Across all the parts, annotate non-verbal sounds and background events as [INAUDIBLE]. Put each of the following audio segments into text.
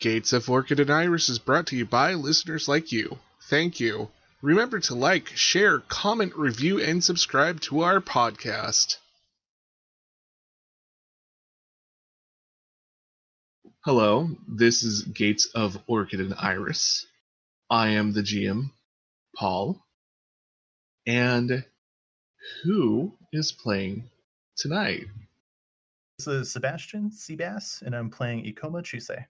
Gates of Orchid and Iris is brought to you by listeners like you. Thank you. Remember to like, share, comment, review, and subscribe to our podcast. Hello, this is Gates of Orchid and Iris. I am the GM, Paul. And who is playing tonight? This is Sebastian Seabass, and I'm playing Ikoma Chusei.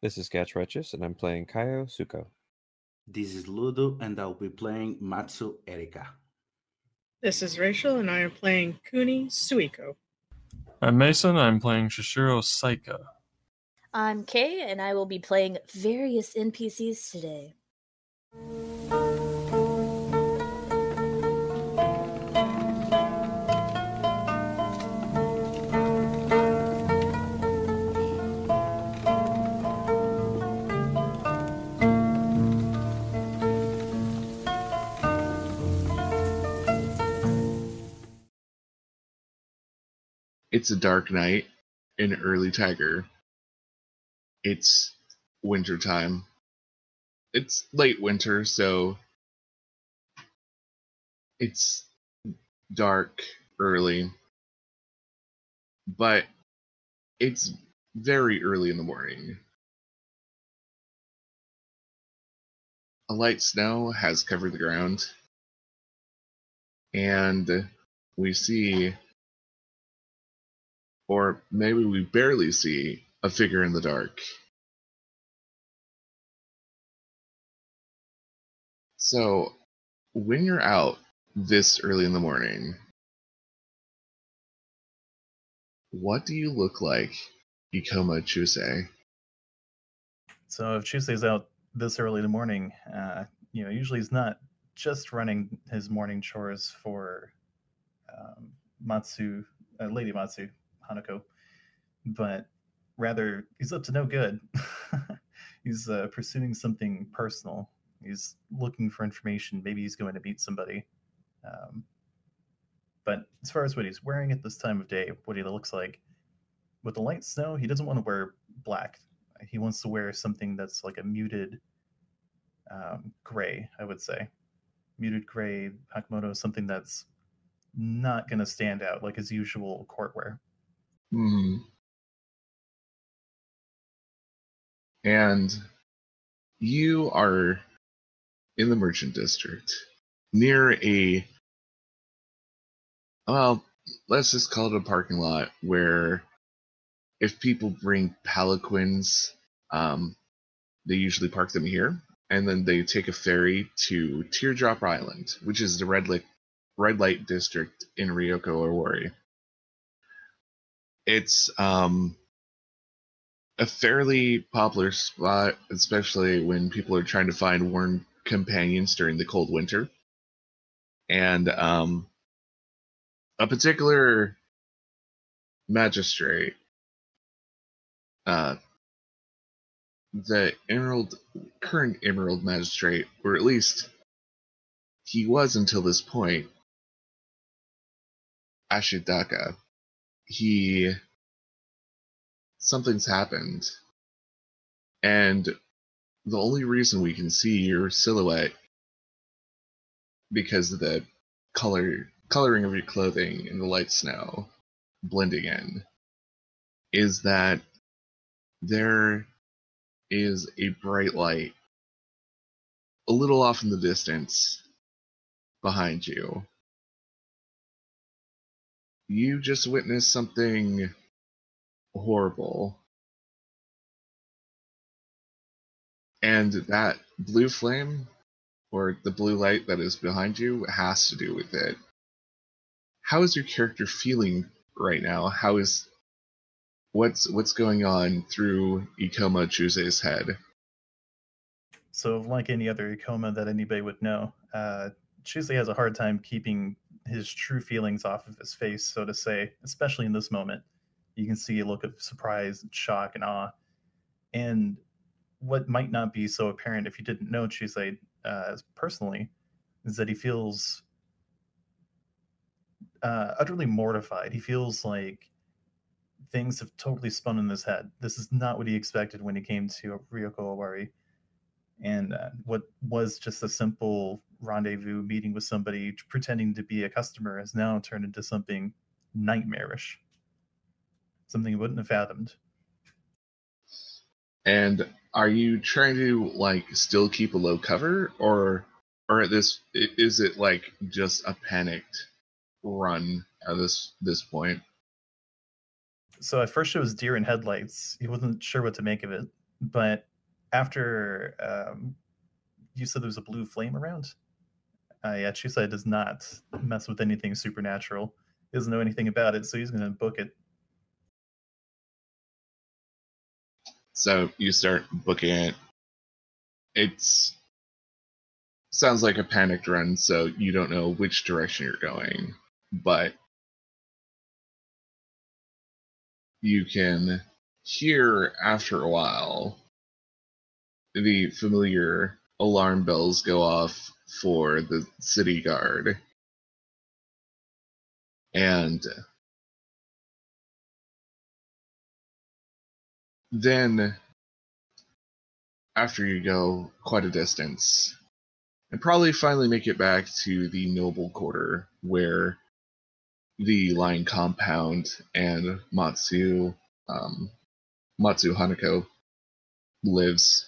This is Gatch Retches, and I'm playing Kaio Suko. This is Ludo, and I'll be playing Matsu Erika. This is Rachel, and I am playing Kuni Suiko. I'm Mason. I'm playing Shishiro Saika. I'm Kay, and I will be playing various NPCs today. It's a dark night in early Tiger. It's winter time. It's late winter, so it's dark early, but it's very early in the morning. A light snow has covered the ground, and we see or maybe we barely see a figure in the dark. So, when you're out this early in the morning, what do you look like, Ikoma Chusei? So if Chusei's out this early in the morning, uh, you know, usually he's not just running his morning chores for um, Matsu, uh, Lady Matsu, Hanako, but rather he's up to no good. [LAUGHS] he's uh, pursuing something personal. He's looking for information. Maybe he's going to meet somebody. Um, but as far as what he's wearing at this time of day, what he looks like, with the light snow, he doesn't want to wear black. He wants to wear something that's like a muted um, gray, I would say. Muted gray, Hakimoto, something that's not going to stand out like his usual court wear. Hmm. And you are in the merchant district near a well, let's just call it a parking lot where if people bring palanquins, um, they usually park them here, and then they take a ferry to Teardrop Island, which is the red light red light district in Ryoko Owari it's um, a fairly popular spot, especially when people are trying to find warm companions during the cold winter. And um, a particular magistrate, uh, the Emerald, current Emerald magistrate, or at least he was until this point, Ashidaka he something's happened. And the only reason we can see your silhouette because of the color coloring of your clothing and the light snow blending in is that there is a bright light a little off in the distance behind you you just witnessed something horrible. And that blue flame, or the blue light that is behind you, has to do with it. How is your character feeling right now? How is what's what's going on through Ikoma Chusei's head? So, like any other Ikoma that anybody would know, uh, Chusei has a hard time keeping his true feelings off of his face, so to say, especially in this moment. You can see a look of surprise, and shock, and awe. And what might not be so apparent if you didn't know Chusei uh, personally is that he feels uh, utterly mortified. He feels like things have totally spun in his head. This is not what he expected when he came to Ryoko Owari. And uh, what was just a simple rendezvous meeting with somebody pretending to be a customer has now turned into something nightmarish. Something you wouldn't have fathomed. And are you trying to like still keep a low cover, or or at this is it like just a panicked run at this this point? So at first it was deer in headlights. He wasn't sure what to make of it. But after um, you said there was a blue flame around, uh, yeah, Chusei does not mess with anything supernatural. He doesn't know anything about it, so he's going to book it. So you start booking it. It's sounds like a panicked run, so you don't know which direction you're going, but you can hear after a while the familiar alarm bells go off for the city guard. And then after you go quite a distance and probably finally make it back to the noble quarter where the lion compound and matsu um, matsu hanako lives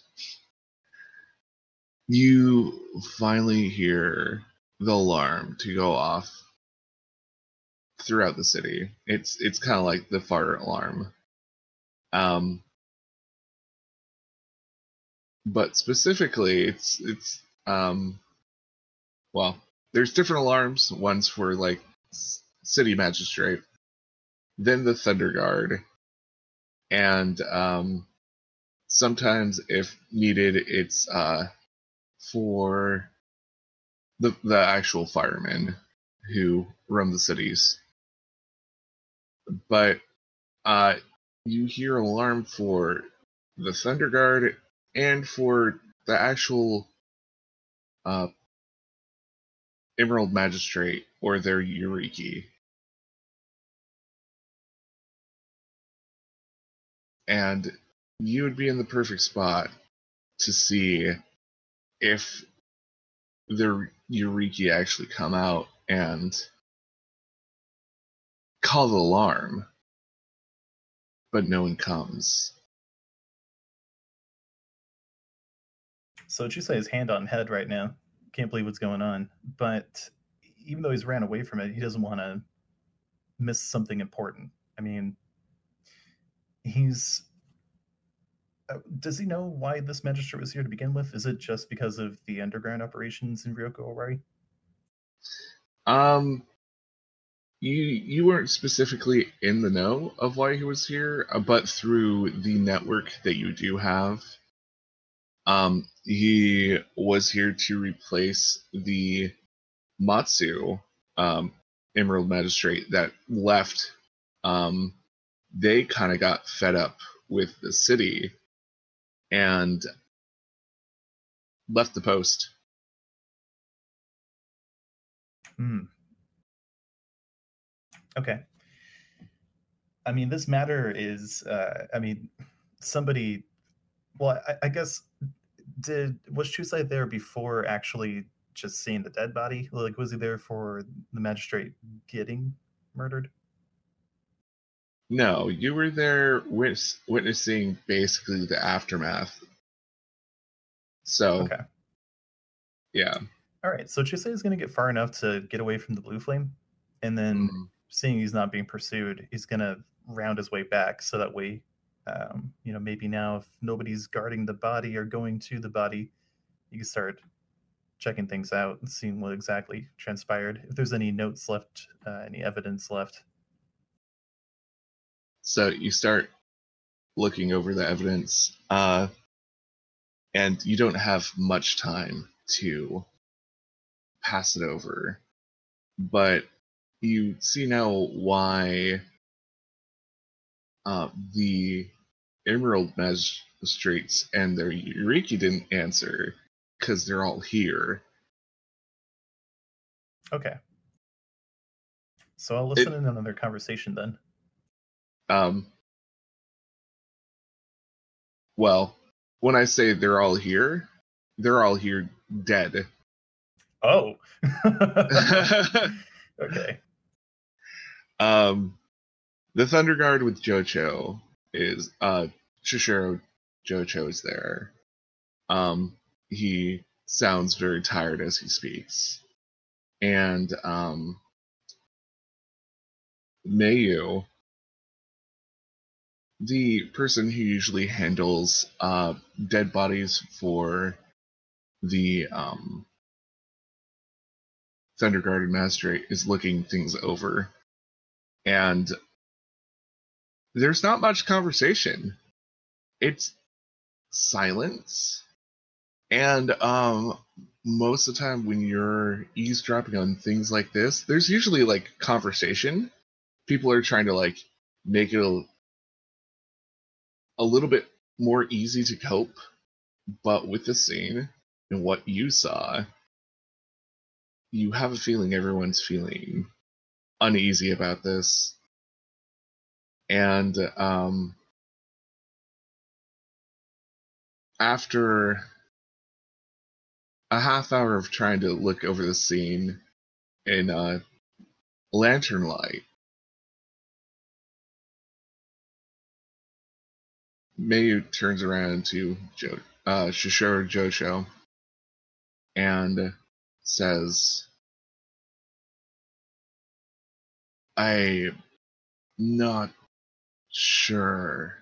you finally hear the alarm to go off throughout the city it's it's kind of like the fire alarm um, but specifically, it's it's um, well, there's different alarms. One's for like city magistrate, then the thunder guard, and um, sometimes if needed, it's uh, for the the actual firemen who run the cities. But uh, you hear alarm for the Thunder Guard and for the actual uh, Emerald Magistrate or their Yoriki. And you would be in the perfect spot to see if the Yoriki actually come out and call the alarm but no one comes. So Chusei is hand on head right now. Can't believe what's going on. But even though he's ran away from it, he doesn't want to miss something important. I mean, he's. Uh, Does he know why this magistrate was here to begin with? Is it just because of the underground operations in Ryoko Owari? Um, you you weren't specifically in the know of why he was here, uh, but through the network that you do have, um, he was here to replace the Matsu um, Emerald Magistrate that left. Um, they kind of got fed up with the city and left the post. Hmm. Okay. I mean, this matter is. Uh, I mean, somebody. Well, I, I guess did was Chusei there before actually just seeing the dead body? Like, was he there for the magistrate getting murdered? No, you were there wit- witnessing basically the aftermath. So, Okay. yeah. All right. So Chusei is going to get far enough to get away from the blue flame, and then Mhm. seeing he's not being pursued, he's going to round his way back so that way, um, you know, maybe now if nobody's guarding the body or going to the body, you can start checking things out and seeing what exactly transpired. If there's any notes left, uh, any evidence left. So you start looking over the evidence, uh, and you don't have much time to pass it over. But you see now why uh, the Emerald Magistrates and their Yoriki didn't answer, because they're all here. Okay. So I'll listen in on their conversation then. Um, well, when I say they're all here, they're all here dead. Oh. [LAUGHS] [LAUGHS] okay. Um, the Thunder Guard with Jocho is uh Shishiro Jocho is there. Um, he sounds very tired as he speaks, and um, Mayu, the person who usually handles uh dead bodies for the um Thunder Guard Magistrate, is looking things over and there's not much conversation. It's silence. And um most of the time when you're eavesdropping on things like this, there's usually like conversation. People are trying to like make it a, a little bit more easy to cope. But with the scene and what you saw, you have a feeling everyone's feeling uneasy about this. And um, after a half hour of trying to look over the scene in uh, lantern light, Mayu turns around to jo- uh, Shishiro Jocho and says, I'm not sure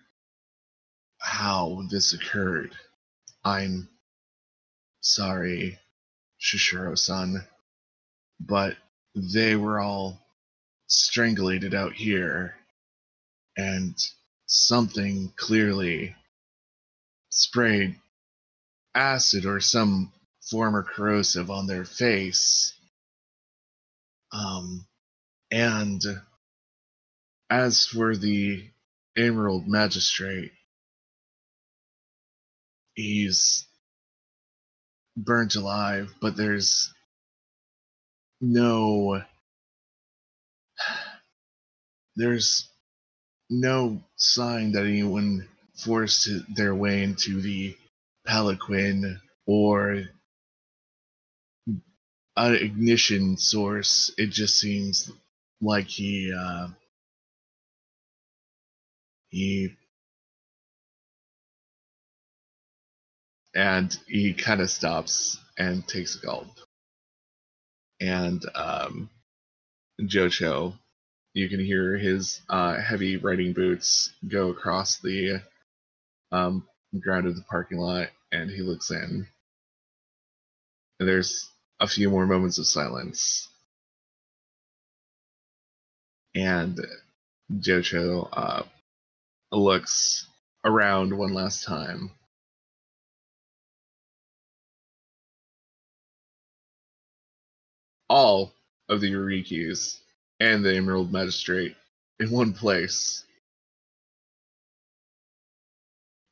how this occurred. I'm sorry, Shishiro-san, but they were all strangulated out here, and something clearly sprayed acid or some form of corrosive on their face. Um, and as for the Emerald Magistrate, he's burnt alive, but there's no. [SIGHS] There's no sign that anyone forced their way into the Palanquin or an ignition source. It just seems like he uh, he and he kind of stops and takes a gulp and um, Jocho, you can hear his uh, heavy riding boots go across the um, ground of the parking lot, and he looks in. And there's a few more moments of silence, and Jocho uh, looks around one last time. All of the Yorikis and the Emerald Magistrate in one place.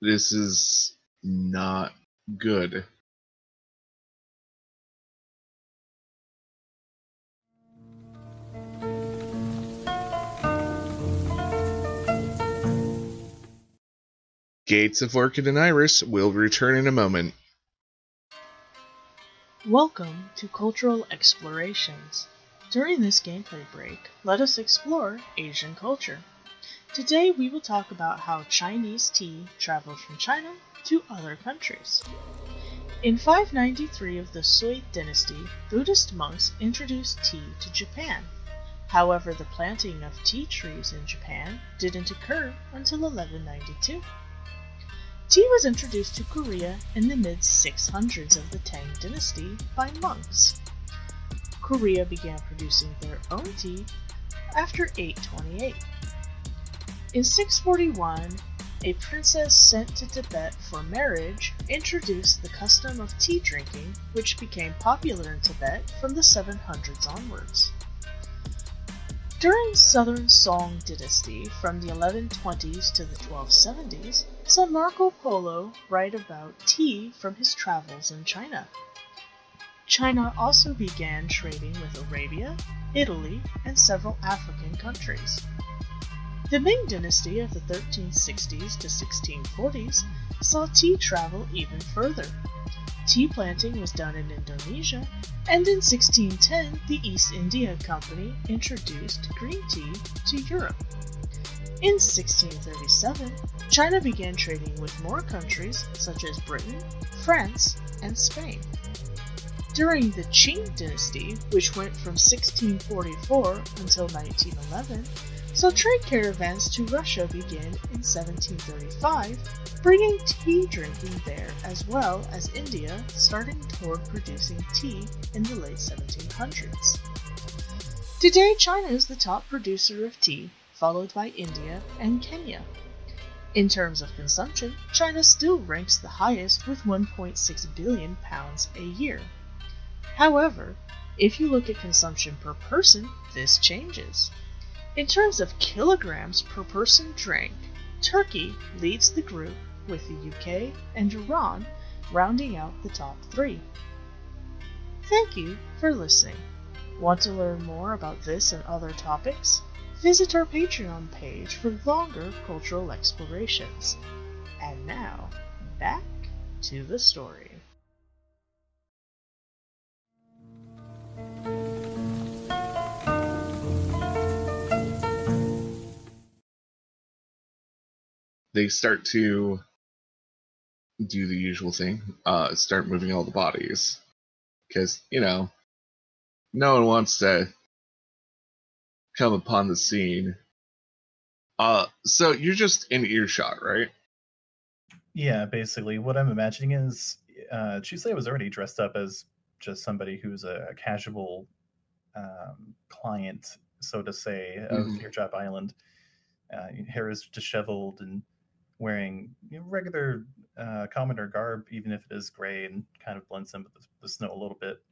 This is not good. Gates of Orchid and Iris will return in a moment. Welcome to Cultural Explorations. During this gameplay break, let us explore Asian culture. Today we will talk about how Chinese tea traveled from China to other countries. In 593 of the Sui dynasty, Buddhist monks introduced tea to Japan. However, the planting of tea trees in Japan didn't occur until 1192. Tea was introduced to Korea in the mid 600s of the Tang dynasty by monks. Korea began producing their own tea after 828. In 641, a princess sent to Tibet for marriage introduced the custom of tea drinking, which became popular in Tibet from the 700s onwards. During Southern Song dynasty from the 1120s to the 1270s, saw Marco Polo write about tea from his travels in China. China also began trading with Arabia, Italy, and several African countries. The Ming Dynasty of the 1360s to 1640s saw tea travel even further. Tea planting was done in Indonesia, and in 1610 the East India Company introduced green tea to Europe. In 1637, China began trading with more countries such as Britain, France, and Spain. During the Qing dynasty, which went from 1644 until 1911, so trade caravans to Russia began in 1735, bringing tea drinking there as well as India starting toward producing tea in the late 1700s. Today, China is the top producer of tea, followed by India and Kenya. In terms of consumption, China still ranks the highest with 1.6 billion pounds a year. However, if you look at consumption per person, this changes. In terms of kilograms per person drank, Turkey leads the group with the UK and Iran rounding out the top three. Thank you for listening. Want to learn more about this and other topics? Visit our Patreon page for longer cultural explorations. And now, back to the story. They start to do the usual thing, uh, start moving all the bodies. Because, you know, no one wants to come upon the scene. Uh, so you're just in earshot, right? Yeah, basically, what I'm imagining is uh, was already dressed up as just somebody who's a, casual um, client, so to say, of Mhm. Teardrop Island. Uh, hair is disheveled and wearing you know, regular uh, commoner garb, even if it is gray and kind of blends in with the, the snow a little bit.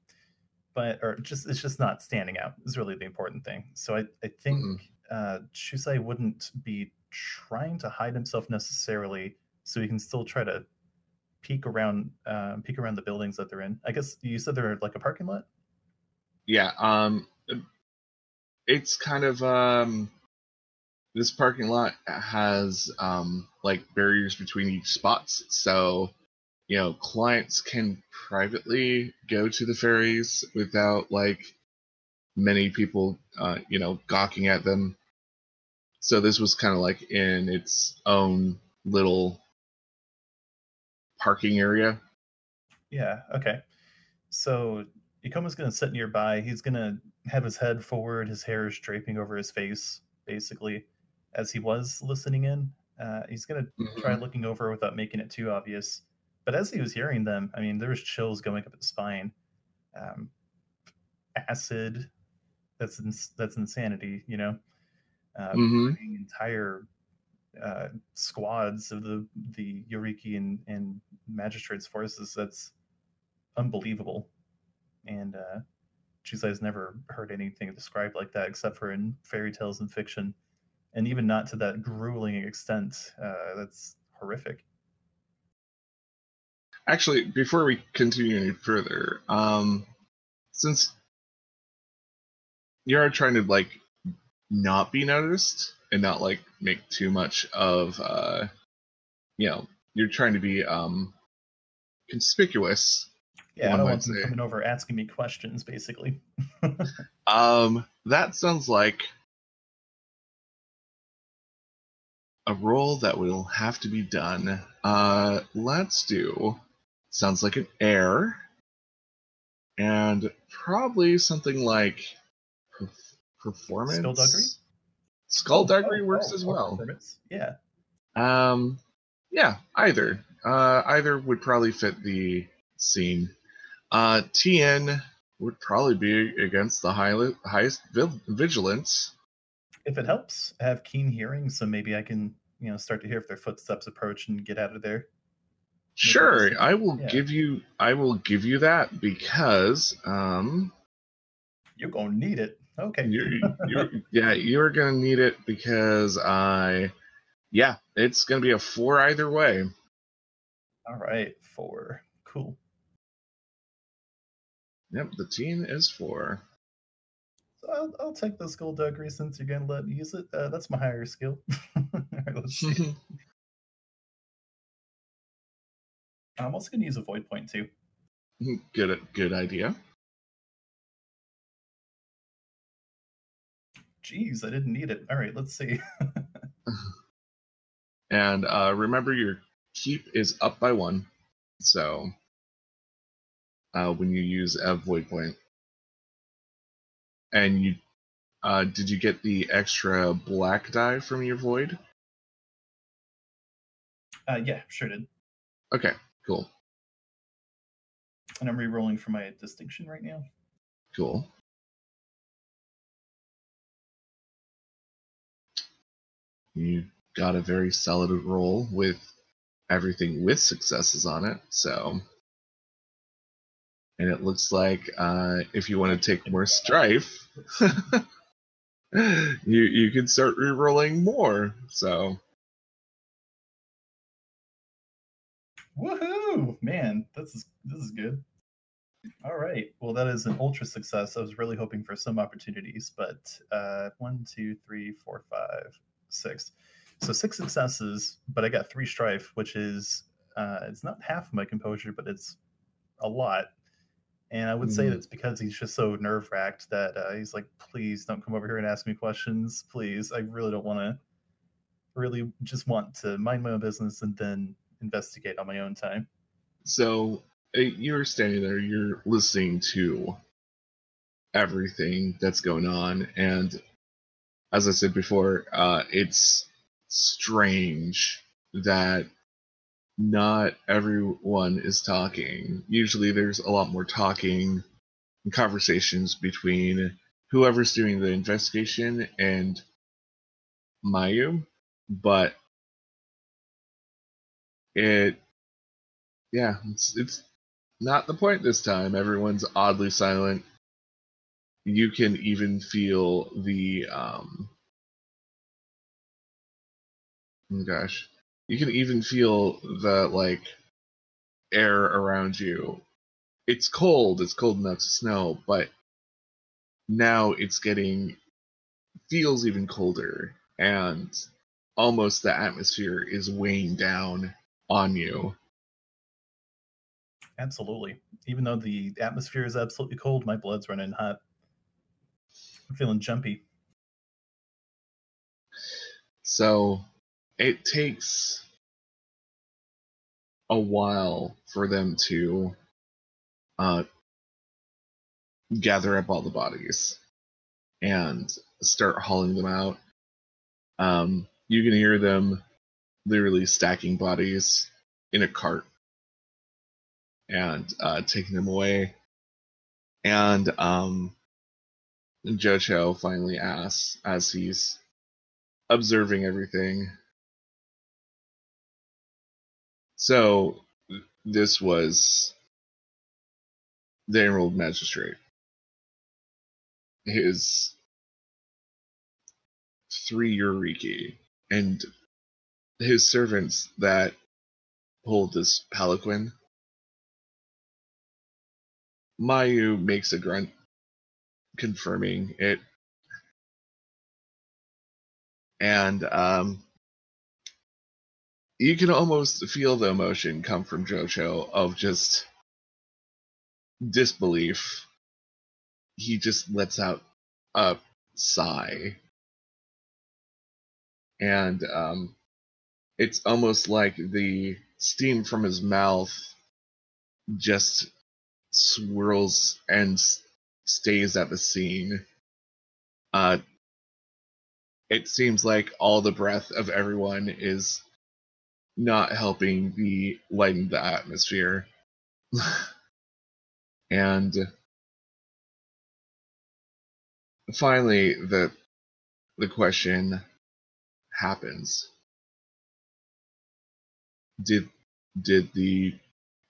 But or just it's just not standing out is really the important thing. So I I think Mhm. uh, Chusei wouldn't be trying to hide himself necessarily, so he can still try to peek around uh, peek around the buildings that they're in. I guess you said they're like a parking lot. Yeah, um it's kind of um this parking lot has um like barriers between each spots so you know clients can privately go to the ferries without like many people uh you know gawking at them so this was kind of like in its own little parking area Yeah. Okay. So Ikoma's gonna sit nearby. He's gonna have his head forward, his hair is draping over his face, basically, as he was listening in. Uh, he's gonna try Mhm. looking over without making it too obvious. But as he was hearing them, I mean, there was chills going up his spine. Um, acid, that's ins- that's insanity, you know. Uh, Mhm. entire uh, squads of the the Yoriki and, and magistrates forces. That's unbelievable. And uh, Chusei's never heard anything described like that except for in fairy tales and fiction, and even not to that grueling extent. Uh, that's horrific. Actually, before we continue any further, um, since you're trying to like not be noticed and not like make too much of, uh, you know, you're trying to be um, conspicuous. Yeah, I don't want them coming over asking me questions, basically. [LAUGHS] Um, that sounds like a role that will have to be done. Uh, let's do. Sounds like an air, and probably something like perf- performance. Skullduggery? Skullduggery Oh, works oh, as well. Yeah. Um, yeah, either. Uh, either would probably fit the scene. Uh, TN would probably be against the high, highest vil- vigilance. If it helps, I have keen hearing, so maybe I can, you know, start to hear if their footsteps approach and get out of there. Sure, that's- I will yeah. give you. I will give you that because um, You're gonna need it. Okay. you're, [LAUGHS] you're yeah, you're gonna need it because I, yeah, it's gonna be a four either way. All right, four. Cool. Yep, the team is four. I'll, I'll take the skullduggery since you're gonna let me use it. Uh, that's my higher skill. [LAUGHS] Let's see. [LAUGHS] I'm also gonna use a void point too. good, good idea. Jeez, I didn't need it. All right, let's see. [LAUGHS] And uh, remember, your keep is up by one. So uh, when you use a void point, and you uh, did you get the extra black die from your void? Uh, yeah, sure did. Okay, cool, And I'm re-rolling for my distinction right now. cool. You got a very solid roll with everything with successes on it. So, and it looks like uh, if you want to take more strife, [LAUGHS] you you can start re-rolling more. So, Woohoo! Man, this is this is good. All right. Well, that is an ultra success. I was really hoping for some opportunities, but uh, one, two, three, four, five, six. So six successes, but I got three strife, which is uh, it's not half of my composure, but it's a lot. And I would say Mm. that's because he's just so nerve wracked that uh, he's like, please don't come over here and ask me questions. Please, I really don't want to. Really, just want to mind my own business and then investigate on my own time. so uh, you're standing there, you're listening to everything that's going on, and as I said before, uh, it's strange that not everyone is talking. Usually, there's a lot more talking and conversations between whoever's doing the investigation and Mayu, but it, yeah, it's it's not the point this time. Everyone's oddly silent. You can even feel the um oh gosh. You can even feel the like air around you. It's cold, it's cold enough to snow, but now it's getting feels even colder and almost the atmosphere is weighing down on you. Absolutely. Even though the atmosphere is absolutely cold, my blood's running hot. I'm feeling jumpy. So it takes a while for them to uh, gather up all the bodies and start hauling them out. Um, you can hear them literally stacking bodies in a cart and uh, taking them away. And um, Jocho finally asks, as he's observing everything. So this was the Emerald magistrate. His three Yoriki and his servants that hold this palanquin. Mayu makes a grunt, confirming it and um, you can almost feel the emotion come from Jocho of just disbelief. He just lets out a sigh, and um, it's almost like the steam from his mouth just swirls and stays at the scene. Uh, it seems like all the breath of everyone is not helping the lighten the atmosphere. [LAUGHS] and finally the the question happens. Did did the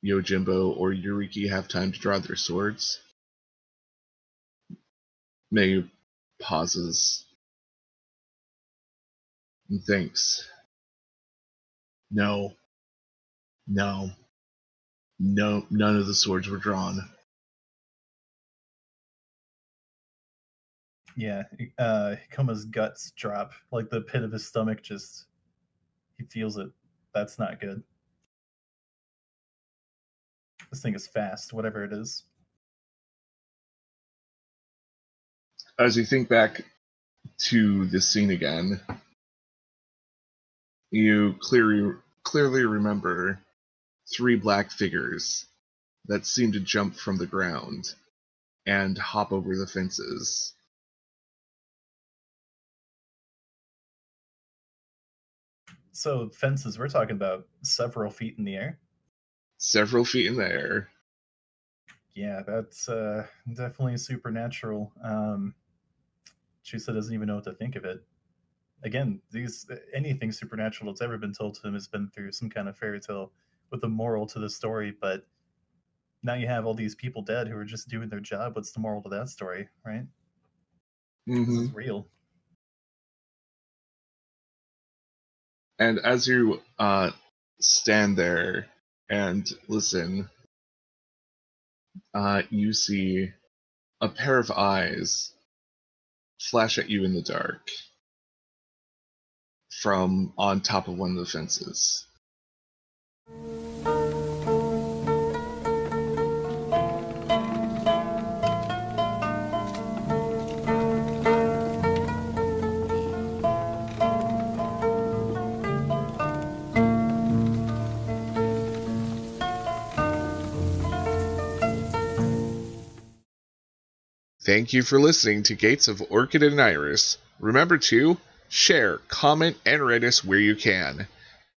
Yojimbo or Yoriki have time to draw their swords? Mayu pauses and thinks, No, no, no, none of the swords were drawn. Yeah, uh, Hikoma's guts drop. Like the pit of his stomach just, he feels it. That's not good. This thing is fast, whatever it is. As you think back to the scene again, you clearly clearly remember three black figures that seem to jump from the ground and hop over the fences. So fences, we're talking about several feet in the air. Several feet in the air. Yeah, that's uh, definitely supernatural. Um, Chusa doesn't even know what to think of it. Again, these anything supernatural that's ever been told to him has been through some kind of fairy tale with a moral to the story. But now you have all these people dead who are just doing their job. What's the moral to that story, right? This hmm is real. And as you uh, stand there and listen, uh, you see a pair of eyes flash at you in the dark from on top of one of the fences. Thank you for listening to Gates of Orchid and Iris. Remember to share, comment, and rate us where you can.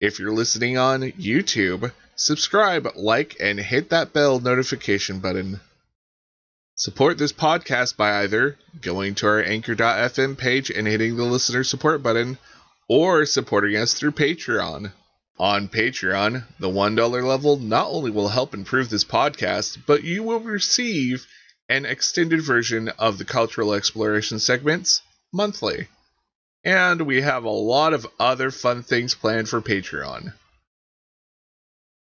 If you're listening on YouTube, subscribe, like, and hit that bell notification button. Support this podcast by either going to our anchor.fm page and hitting the listener support button, or supporting us through Patreon. On Patreon, the $1 level not only will help improve this podcast, but you will receive an extended version of the cultural exploration segments monthly. And we have a lot of other fun things planned for Patreon.